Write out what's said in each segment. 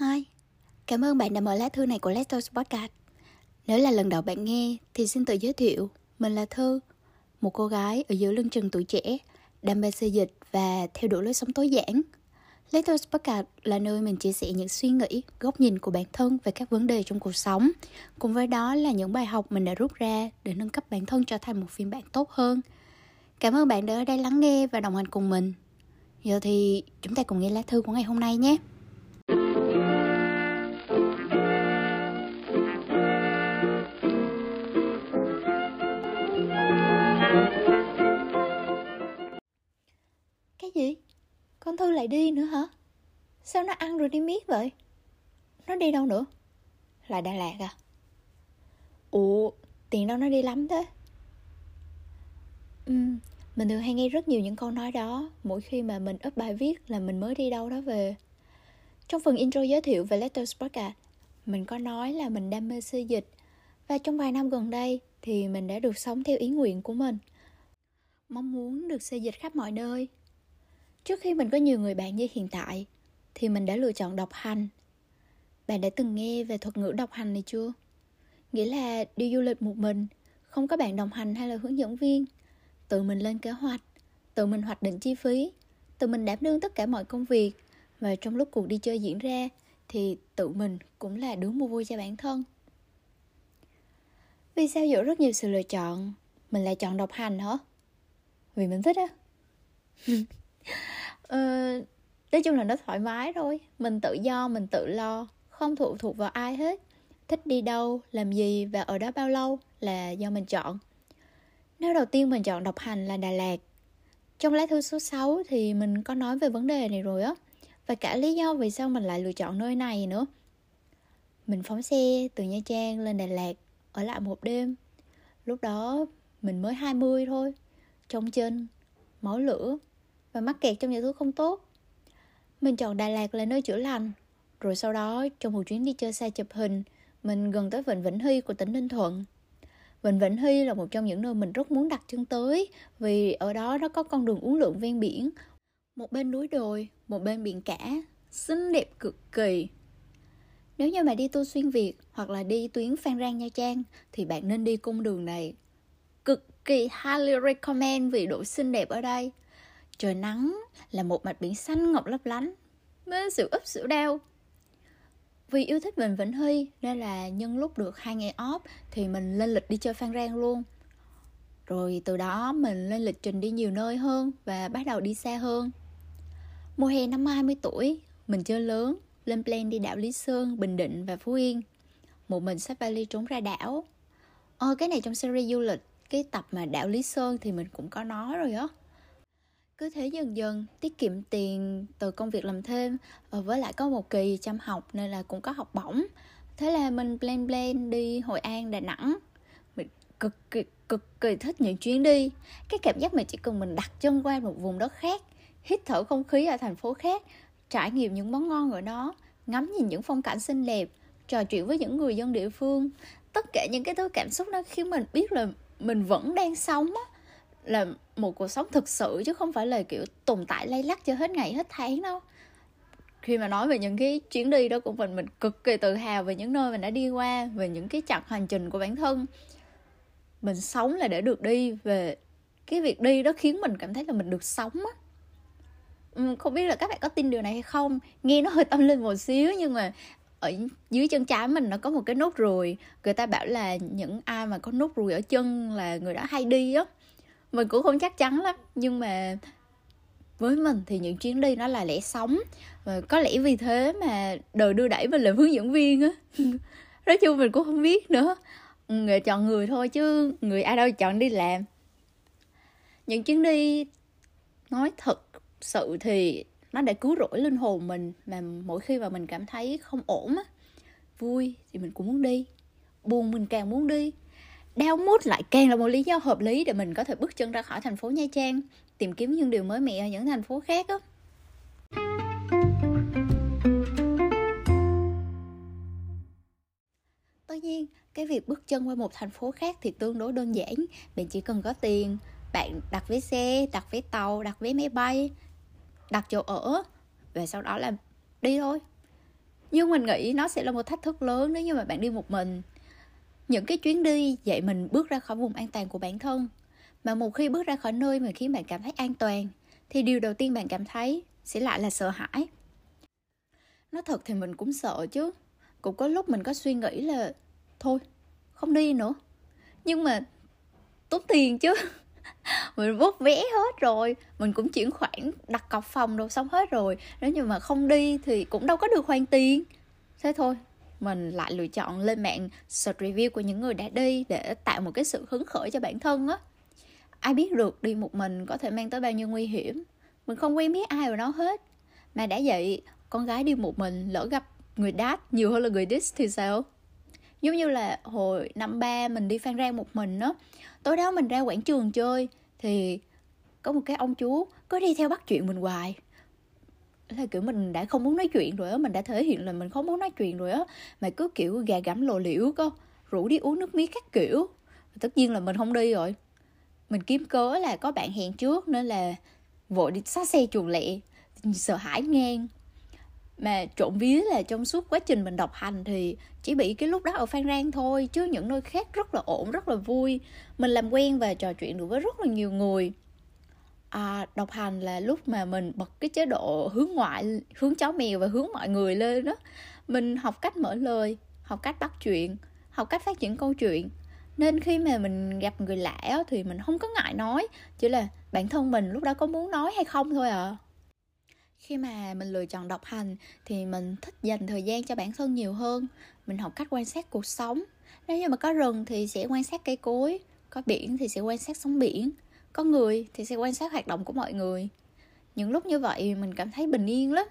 Hi, cảm ơn bạn đã mở lá thư này của Letters Podcast. Nếu là lần đầu bạn nghe thì xin tự giới thiệu, mình là Thư, một cô gái ở giữa lưng chừng tuổi trẻ, đam mê xây dịch và theo đuổi lối sống tối giản. Letters Podcast là nơi mình chia sẻ những suy nghĩ, góc nhìn của bản thân về các vấn đề trong cuộc sống. Cùng với đó là những bài học mình đã rút ra để nâng cấp bản thân trở thành một phiên bản tốt hơn. Cảm ơn bạn đã ở đây lắng nghe và đồng hành cùng mình. Giờ thì chúng ta cùng nghe lá thư của ngày hôm nay nhé. Con Thư lại đi nữa hả? Sao nó ăn rồi đi miết vậy? Nó đi đâu nữa? Là Đà Lạt à? Ủa, tiền đâu nó đi lắm thế? Ừ, mình thường hay nghe rất nhiều những câu nói đó mỗi khi mà mình up bài viết là mình mới đi đâu đó về. Trong phần intro giới thiệu về Letters Podcast, à, mình có nói là mình đam mê xây dịch và trong vài năm gần đây thì mình đã được sống theo ý nguyện của mình. Mong muốn được xây dịch khắp mọi nơi. Trước khi mình có nhiều người bạn như hiện tại thì mình đã lựa chọn độc hành. Bạn đã từng nghe về thuật ngữ độc hành này chưa? Nghĩa là đi du lịch một mình, không có bạn đồng hành hay là hướng dẫn viên. Tự mình lên kế hoạch tự mình hoạch định chi phí tự mình đảm đương tất cả mọi công việc. Và trong lúc cuộc đi chơi diễn ra thì tự mình cũng là đứa mua vui cho bản thân. Vì sao giữa rất nhiều sự lựa chọn mình lại chọn độc hành hả? Vì mình thích á. nói chung là nó thoải mái thôi. Mình tự do mình tự lo. Không phụ thuộc vào ai hết. Thích đi đâu làm gì và ở đó bao lâu là do mình chọn. Nếu đầu tiên mình chọn độc hành là Đà Lạt. Trong lá thư số 6 thì mình có nói về vấn đề này rồi á. Và cả lý do vì sao mình lại lựa chọn nơi này nữa. Mình phóng xe từ Nha Trang lên Đà Lạt Ở lại một đêm. Lúc đó mình mới 20 thôi Trong chân, máu lửa. Và mắc kẹt trong nhà thứ không tốt. Mình chọn Đà Lạt là nơi chữa lành Rồi sau đó trong một chuyến đi chơi xa chụp hình Mình gần tới Vịnh Vĩnh Hy của tỉnh Ninh Thuận Vịnh Vĩnh Hy là một trong những nơi mình rất muốn đặt chân tới vì ở đó nó có con đường uốn lượn ven biển, một bên núi đồi, một bên biển cả, xinh đẹp cực kỳ. Nếu như mà đi tour xuyên Việt hoặc là đi tuyến Phan Rang Nha Trang thì bạn nên đi cung đường này. Cực kỳ highly recommend vì độ xinh đẹp ở đây. Trời nắng là một mặt biển xanh ngọc lấp lánh, bên sự úp sự đau vì yêu thích mình Vĩnh Hy nên là nhân lúc được hai ngày off thì mình lên lịch đi chơi Phan Rang luôn. Rồi từ đó mình lên lịch trình đi nhiều nơi hơn và bắt đầu đi xa hơn. Mùa hè năm 20 tuổi, mình chơi lớn, lên plan đi đảo Lý Sơn, Bình Định và Phú Yên. Một mình xách vali trốn ra đảo. Ờ, cái này trong series du lịch, cái tập mà đảo Lý Sơn thì mình cũng có nói rồi á cứ thế dần dần, tiết kiệm tiền từ công việc làm thêm ờ, với lại có một kỳ chăm học nên là cũng có học bổng. Thế là mình plan plan đi hội an, đà nẵng. Mình cực kỳ cực kỳ thích những chuyến đi. Cái cảm giác mà chỉ cần mình đặt chân qua một vùng đất khác, hít thở không khí ở thành phố khác, trải nghiệm những món ngon ở đó, ngắm nhìn những phong cảnh xinh đẹp, trò chuyện với những người dân địa phương. Tất cả những cái thứ cảm xúc đó khiến mình biết là mình vẫn đang sống á, là một cuộc sống thực sự chứ không phải là, kiểu, tồn tại lay lắc cho hết ngày hết tháng đâu. Khi mà nói về những cái chuyến đi đó của mình mình cực kỳ tự hào về những nơi mình đã đi qua, về những cái chặng hành trình của bản thân. Mình sống là để được đi, về cái việc đi đó khiến mình cảm thấy là mình được sống á. Ừ, không biết là các bạn có tin điều này hay không? Nghe nó hơi tâm linh một xíu nhưng mà ở dưới chân trái mình nó có một cái nốt ruồi. Người ta bảo là những ai mà có nốt ruồi ở chân là người đó hay đi á mình cũng không chắc chắn lắm, nhưng mà với mình thì những chuyến đi nó là lẽ sống. Và có lẽ vì thế mà đời đưa đẩy mình làm hướng dẫn viên á. Nói chung mình cũng không biết nữa. Người chọn người thôi chứ người ai đâu chọn đi làm. Những chuyến đi, nói thật sự thì nó đã cứu rỗi linh hồn mình mà mỗi khi mà mình cảm thấy không ổn á, vui thì mình cũng muốn đi, buồn mình càng muốn đi đau mút lại càng là một lý do hợp lý để mình có thể bước chân ra khỏi thành phố Nha Trang, tìm kiếm những điều mới mẻ ở những thành phố khác á. Tất nhiên, cái việc bước chân qua một thành phố khác thì tương đối đơn giản. Bạn chỉ cần có tiền, bạn đặt vé xe, đặt vé tàu, đặt vé máy bay, đặt chỗ ở và sau đó là đi thôi. nhưng mình nghĩ nó sẽ là một thách thức lớn nếu như mà bạn đi một mình những cái chuyến đi dạy mình bước ra khỏi vùng an toàn của bản thân. Mà một khi bước ra khỏi nơi mà khiến bạn cảm thấy an toàn, thì điều đầu tiên bạn cảm thấy sẽ lại là sợ hãi. Nói thật thì mình cũng sợ chứ. Cũng có lúc mình có suy nghĩ là, thôi, không đi nữa. Nhưng mà tốn tiền chứ. Mình bút vé hết rồi, mình cũng chuyển khoản đặt cọc phòng đồ xong hết rồi. Nếu như mà không đi thì cũng đâu có được hoàn tiền. Thế thôi mình lại lựa chọn lên mạng search review của những người đã đi để tạo một cái sự hứng khởi cho bản thân á. Ai biết được đi một mình có thể mang tới bao nhiêu nguy hiểm. Mình không quen biết ai ở đó hết. Mà đã vậy, con gái đi một mình lỡ gặp người đát nhiều hơn là người dis thì sao? Giống như là hồi năm ba mình đi phan rang một mình á, tối đó mình ra quảng trường chơi thì có một cái ông chú cứ đi theo bắt chuyện mình hoài là, kiểu, mình đã không muốn nói chuyện rồi á, mình đã thể hiện là mình không muốn nói chuyện rồi á, mà cứ, kiểu, gà gẫm lộ liễu cơ rủ đi uống nước mía các kiểu. Tất nhiên là mình không đi rồi. Mình kiếm cớ là có bạn hẹn trước nên là vội đi sát xe chuồng lẹ, sợ hãi ngang. Mà trộn vía là trong suốt quá trình mình đọc hành thì chỉ bị cái lúc đó ở Phan Rang thôi, chứ những nơi khác rất là ổn, rất là vui. Mình làm quen và trò chuyện được với rất là nhiều người à, đọc hành là lúc mà mình bật cái chế độ hướng ngoại hướng chó mèo và hướng mọi người lên đó mình học cách mở lời học cách bắt chuyện học cách phát triển câu chuyện. Nên khi mà mình gặp người lạ thì mình không có ngại nói chỉ là bản thân mình lúc đó có muốn nói hay không thôi à. Khi mà mình lựa chọn đọc hành thì mình thích dành thời gian cho bản thân nhiều hơn. Mình học cách quan sát cuộc sống. Nếu như mà có rừng thì sẽ quan sát cây cối có biển thì sẽ quan sát sóng biển có người thì sẽ quan sát hoạt động của mọi người. Những lúc như vậy, mình cảm thấy bình yên lắm.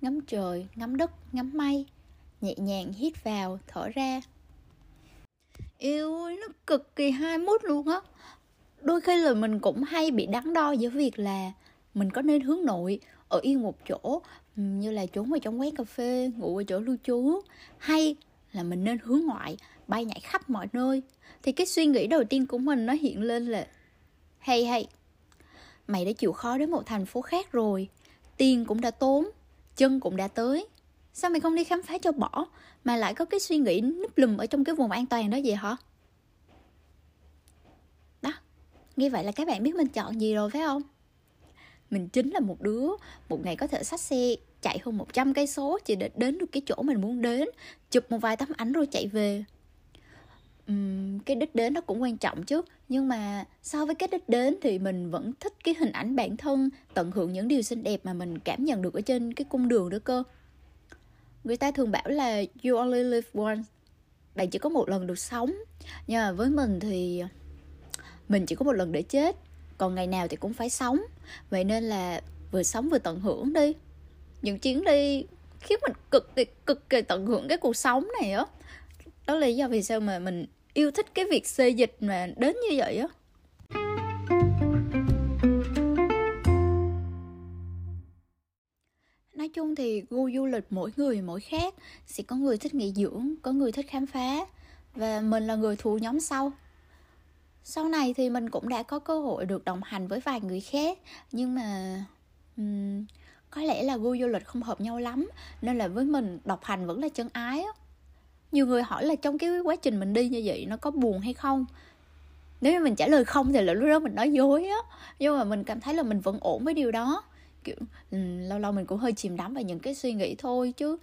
Ngắm trời, ngắm đất, ngắm mây. Nhẹ nhàng hít vào, thở ra. Yêu ơi, nó cực kỳ hai mút luôn á. Đôi khi là mình cũng hay bị đắn đo giữa việc là mình có nên hướng nội ở yên một chỗ, như là trốn vào trong quán cà phê, ngủ ở chỗ lưu trú, hay là mình nên hướng ngoại, bay nhảy khắp mọi nơi. Thì cái suy nghĩ đầu tiên của mình nó hiện lên là hay hay. Mày đã chịu khó đến một thành phố khác rồi. Tiền cũng đã tốn, chân cũng đã tới. Sao mày không đi khám phá cho bỏ, mà lại có cái suy nghĩ núp lùm ở trong cái vùng an toàn đó vậy hả? Đó như vậy là các bạn biết mình chọn gì rồi, phải không? Mình chính là một đứa, một ngày có thể xách xe, chạy hơn 100 cây số chỉ để đến được cái chỗ mình muốn đến, chụp một vài tấm ảnh rồi chạy về um, cái đích đến nó cũng quan trọng chứ. Nhưng mà so với cái đích đến thì mình vẫn thích cái hình ảnh bản thân tận hưởng những điều xinh đẹp mà mình cảm nhận được ở trên cái cung đường đó cơ. Người ta thường bảo là you only live once. Bạn chỉ có một lần được sống. Nhưng mà với mình thì mình chỉ có một lần để chết còn ngày nào thì cũng phải sống. Vậy nên là vừa sống vừa tận hưởng đi. Những chuyến đi khiến mình cực kỳ cực kỳ tận hưởng cái cuộc sống này á. Đó là lý do vì sao mà mình yêu thích cái việc xê dịch mà đến như vậy á. Nói chung thì gu du lịch mỗi người mỗi khác sẽ có người thích nghỉ dưỡng có người thích khám phá và mình là người thuộc nhóm sau. Sau này thì mình cũng đã có cơ hội được đồng hành với vài người khác nhưng mà um, có lẽ là gu du lịch không hợp nhau lắm nên là với mình độc hành vẫn là chân ái á nhiều người hỏi là trong cái quá trình mình đi như vậy nó có buồn hay không? Nếu như mình trả lời không thì là lúc đó mình nói dối á. Nhưng mà mình cảm thấy là mình vẫn ổn với điều đó. Kiểu um, lâu lâu mình cũng hơi chìm đắm vào những cái suy nghĩ thôi chứ.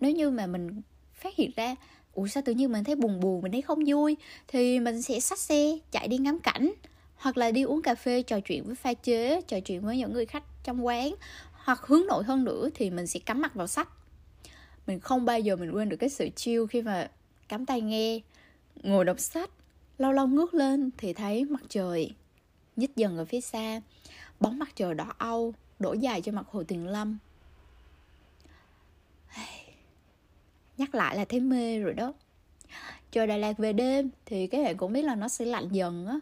Nếu như mà mình phát hiện ra ủa sao tự nhiên mình thấy buồn buồn mình thấy không vui? Thì mình sẽ xách xe chạy đi ngắm cảnh. Hoặc là đi uống cà phê trò chuyện với pha chế trò chuyện với những người khách trong quán. Hoặc hướng nội hơn nữa thì mình sẽ cắm mặt vào sách mình không bao giờ mình quên được cái sự chill khi mà cắm tai nghe, ngồi đọc sách lâu lâu ngước lên thì thấy mặt trời nhích dần ở phía xa, bóng mặt trời đỏ âu, đổ dài trên mặt hồ Tuyền Lâm. Nhắc lại là thấy mê rồi đó. Trời Đà Lạt về đêm thì các bạn cũng biết là nó sẽ lạnh dần á.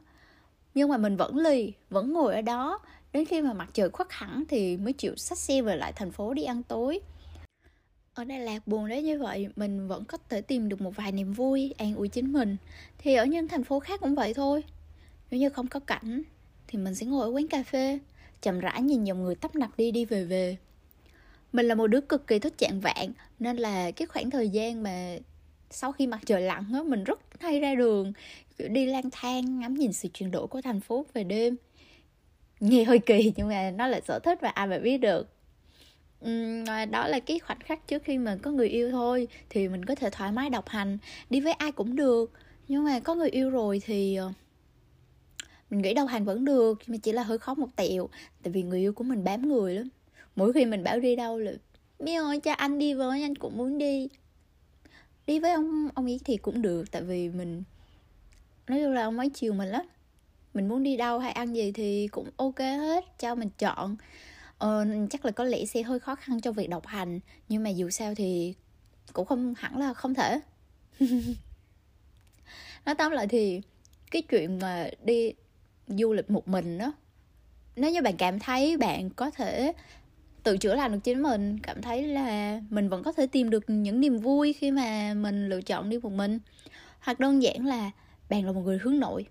Nhưng mà mình vẫn lì, vẫn ngồi ở đó. Đến khi mà mặt trời khuất hẳn thì mới chịu xách xe về lại thành phố đi ăn tối ở Đà Lạt buồn đấy như vậy, mình vẫn có thể tìm được một vài niềm vui, an ủi chính mình. Thì ở những thành phố khác cũng vậy thôi. Nếu như không có cảnh, thì mình sẽ ngồi ở quán cà phê, chậm rãi nhìn dòng người tấp nập đi đi về về. Mình là một đứa cực kỳ thích chạng vạn nên là cái khoảng thời gian mà sau khi mặt trời lặn á, mình rất hay ra đường đi lang thang, ngắm nhìn sự chuyển đổi của thành phố về đêm. Nghe hơi kỳ, nhưng mà nó là sở thích và ai mà biết được đó là cái khoảnh khắc trước khi mình có người yêu thôi, thì mình có thể thoải mái độc hành, đi với ai cũng được. Nhưng mà có người yêu rồi thì ờ, mình nghĩ độc hành vẫn được, nhưng mà chỉ là hơi khó một tẹo, tại vì người yêu của mình bám người lắm. Mỗi khi mình bảo đi đâu là mi ơi, cho anh đi với, anh cũng muốn đi. Đi với ông ông ấy thì cũng được, tại vì mình, nói chung là ông ấy chiều mình lắm. Mình muốn đi đâu hay ăn gì thì cũng ok hết, cho mình chọn ờ, chắc là có lẽ sẽ hơi khó khăn cho việc độc hành nhưng mà dù sao thì cũng không hẳn là không thể. Nói tóm lại thì cái chuyện mà đi du lịch một mình đó nếu như bạn cảm thấy bạn có thể tự chữa lành được chính mình cảm thấy là mình vẫn có thể tìm được những niềm vui khi mà mình lựa chọn đi một mình hoặc đơn giản là bạn là một người hướng nội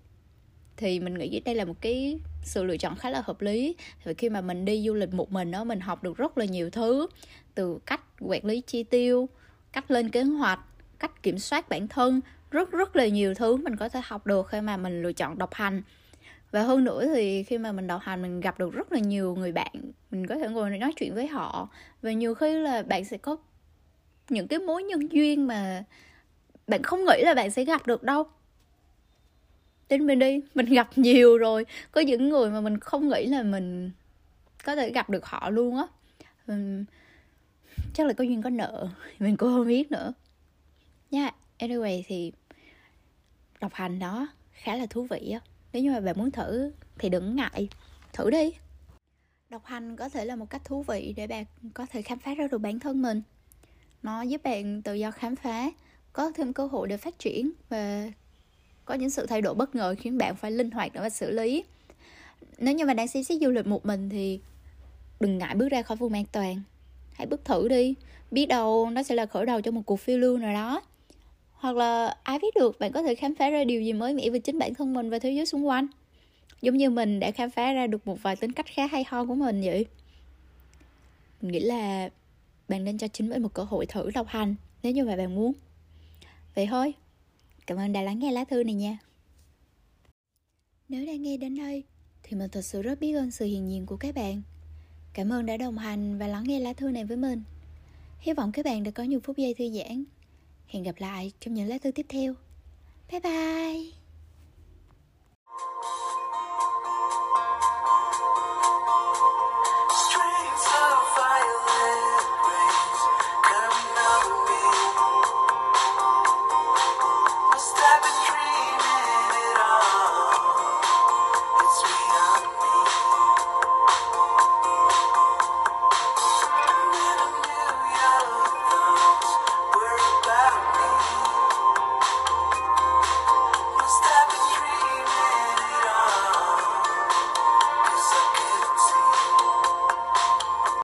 thì mình nghĩ đây là một cái sự lựa chọn khá là hợp lý. Vì khi mà mình đi du lịch một mình đó mình học được rất là nhiều thứ, từ cách quản lý chi tiêu, cách lên kế hoạch, cách kiểm soát bản thân, rất rất là nhiều thứ mình có thể học được khi mà mình lựa chọn độc hành. Và hơn nữa thì khi mà mình đọc hành, mình gặp được rất là nhiều người bạn, mình có thể ngồi nói chuyện với họ. Và nhiều khi là bạn sẽ có những cái mối nhân duyên mà bạn không nghĩ là bạn sẽ gặp được đâu tính mình đi mình gặp nhiều rồi. Có những người mà mình không nghĩ là mình có thể gặp được họ luôn á. Chắc là có duyên có nợ mình cũng không biết nữa. Nha yeah. anyway thì đọc hành đó khá là thú vị á. Nếu như mà bạn muốn thử thì đừng ngại. Thử đi. Đọc hành có thể là một cách thú vị để bạn có thể khám phá ra được bản thân mình. Nó giúp bạn tự do khám phá, có thêm cơ hội để phát triển và có những sự thay đổi bất ngờ khiến bạn phải linh hoạt để mà xử lý. Nếu như mà đang xem xét du lịch một mình thì đừng ngại bước ra khỏi vùng an toàn. Hãy bước thử đi. Biết đâu nó sẽ là khởi đầu cho một cuộc phiêu lưu nào đó. Hoặc là ai biết được, bạn có thể khám phá ra điều gì mới mẻ về chính bản thân mình và thế giới xung quanh. Giống như mình đã khám phá ra được một vài tính cách khá hay ho của mình vậy. Mình nghĩ là bạn nên cho chính mình một cơ hội thử độc hành nếu như mà bạn muốn. Vậy thôi cảm ơn đã lắng nghe lá thư này nha nếu đã nghe đến đây, thì mình thật sự rất biết ơn sự hiền diện của các bạn cảm ơn đã đồng hành và lắng nghe lá thư này với mình hy vọng các bạn đã có nhiều phút giây thư giãn Hẹn gặp lại trong những lá thư tiếp theo. Bye bye!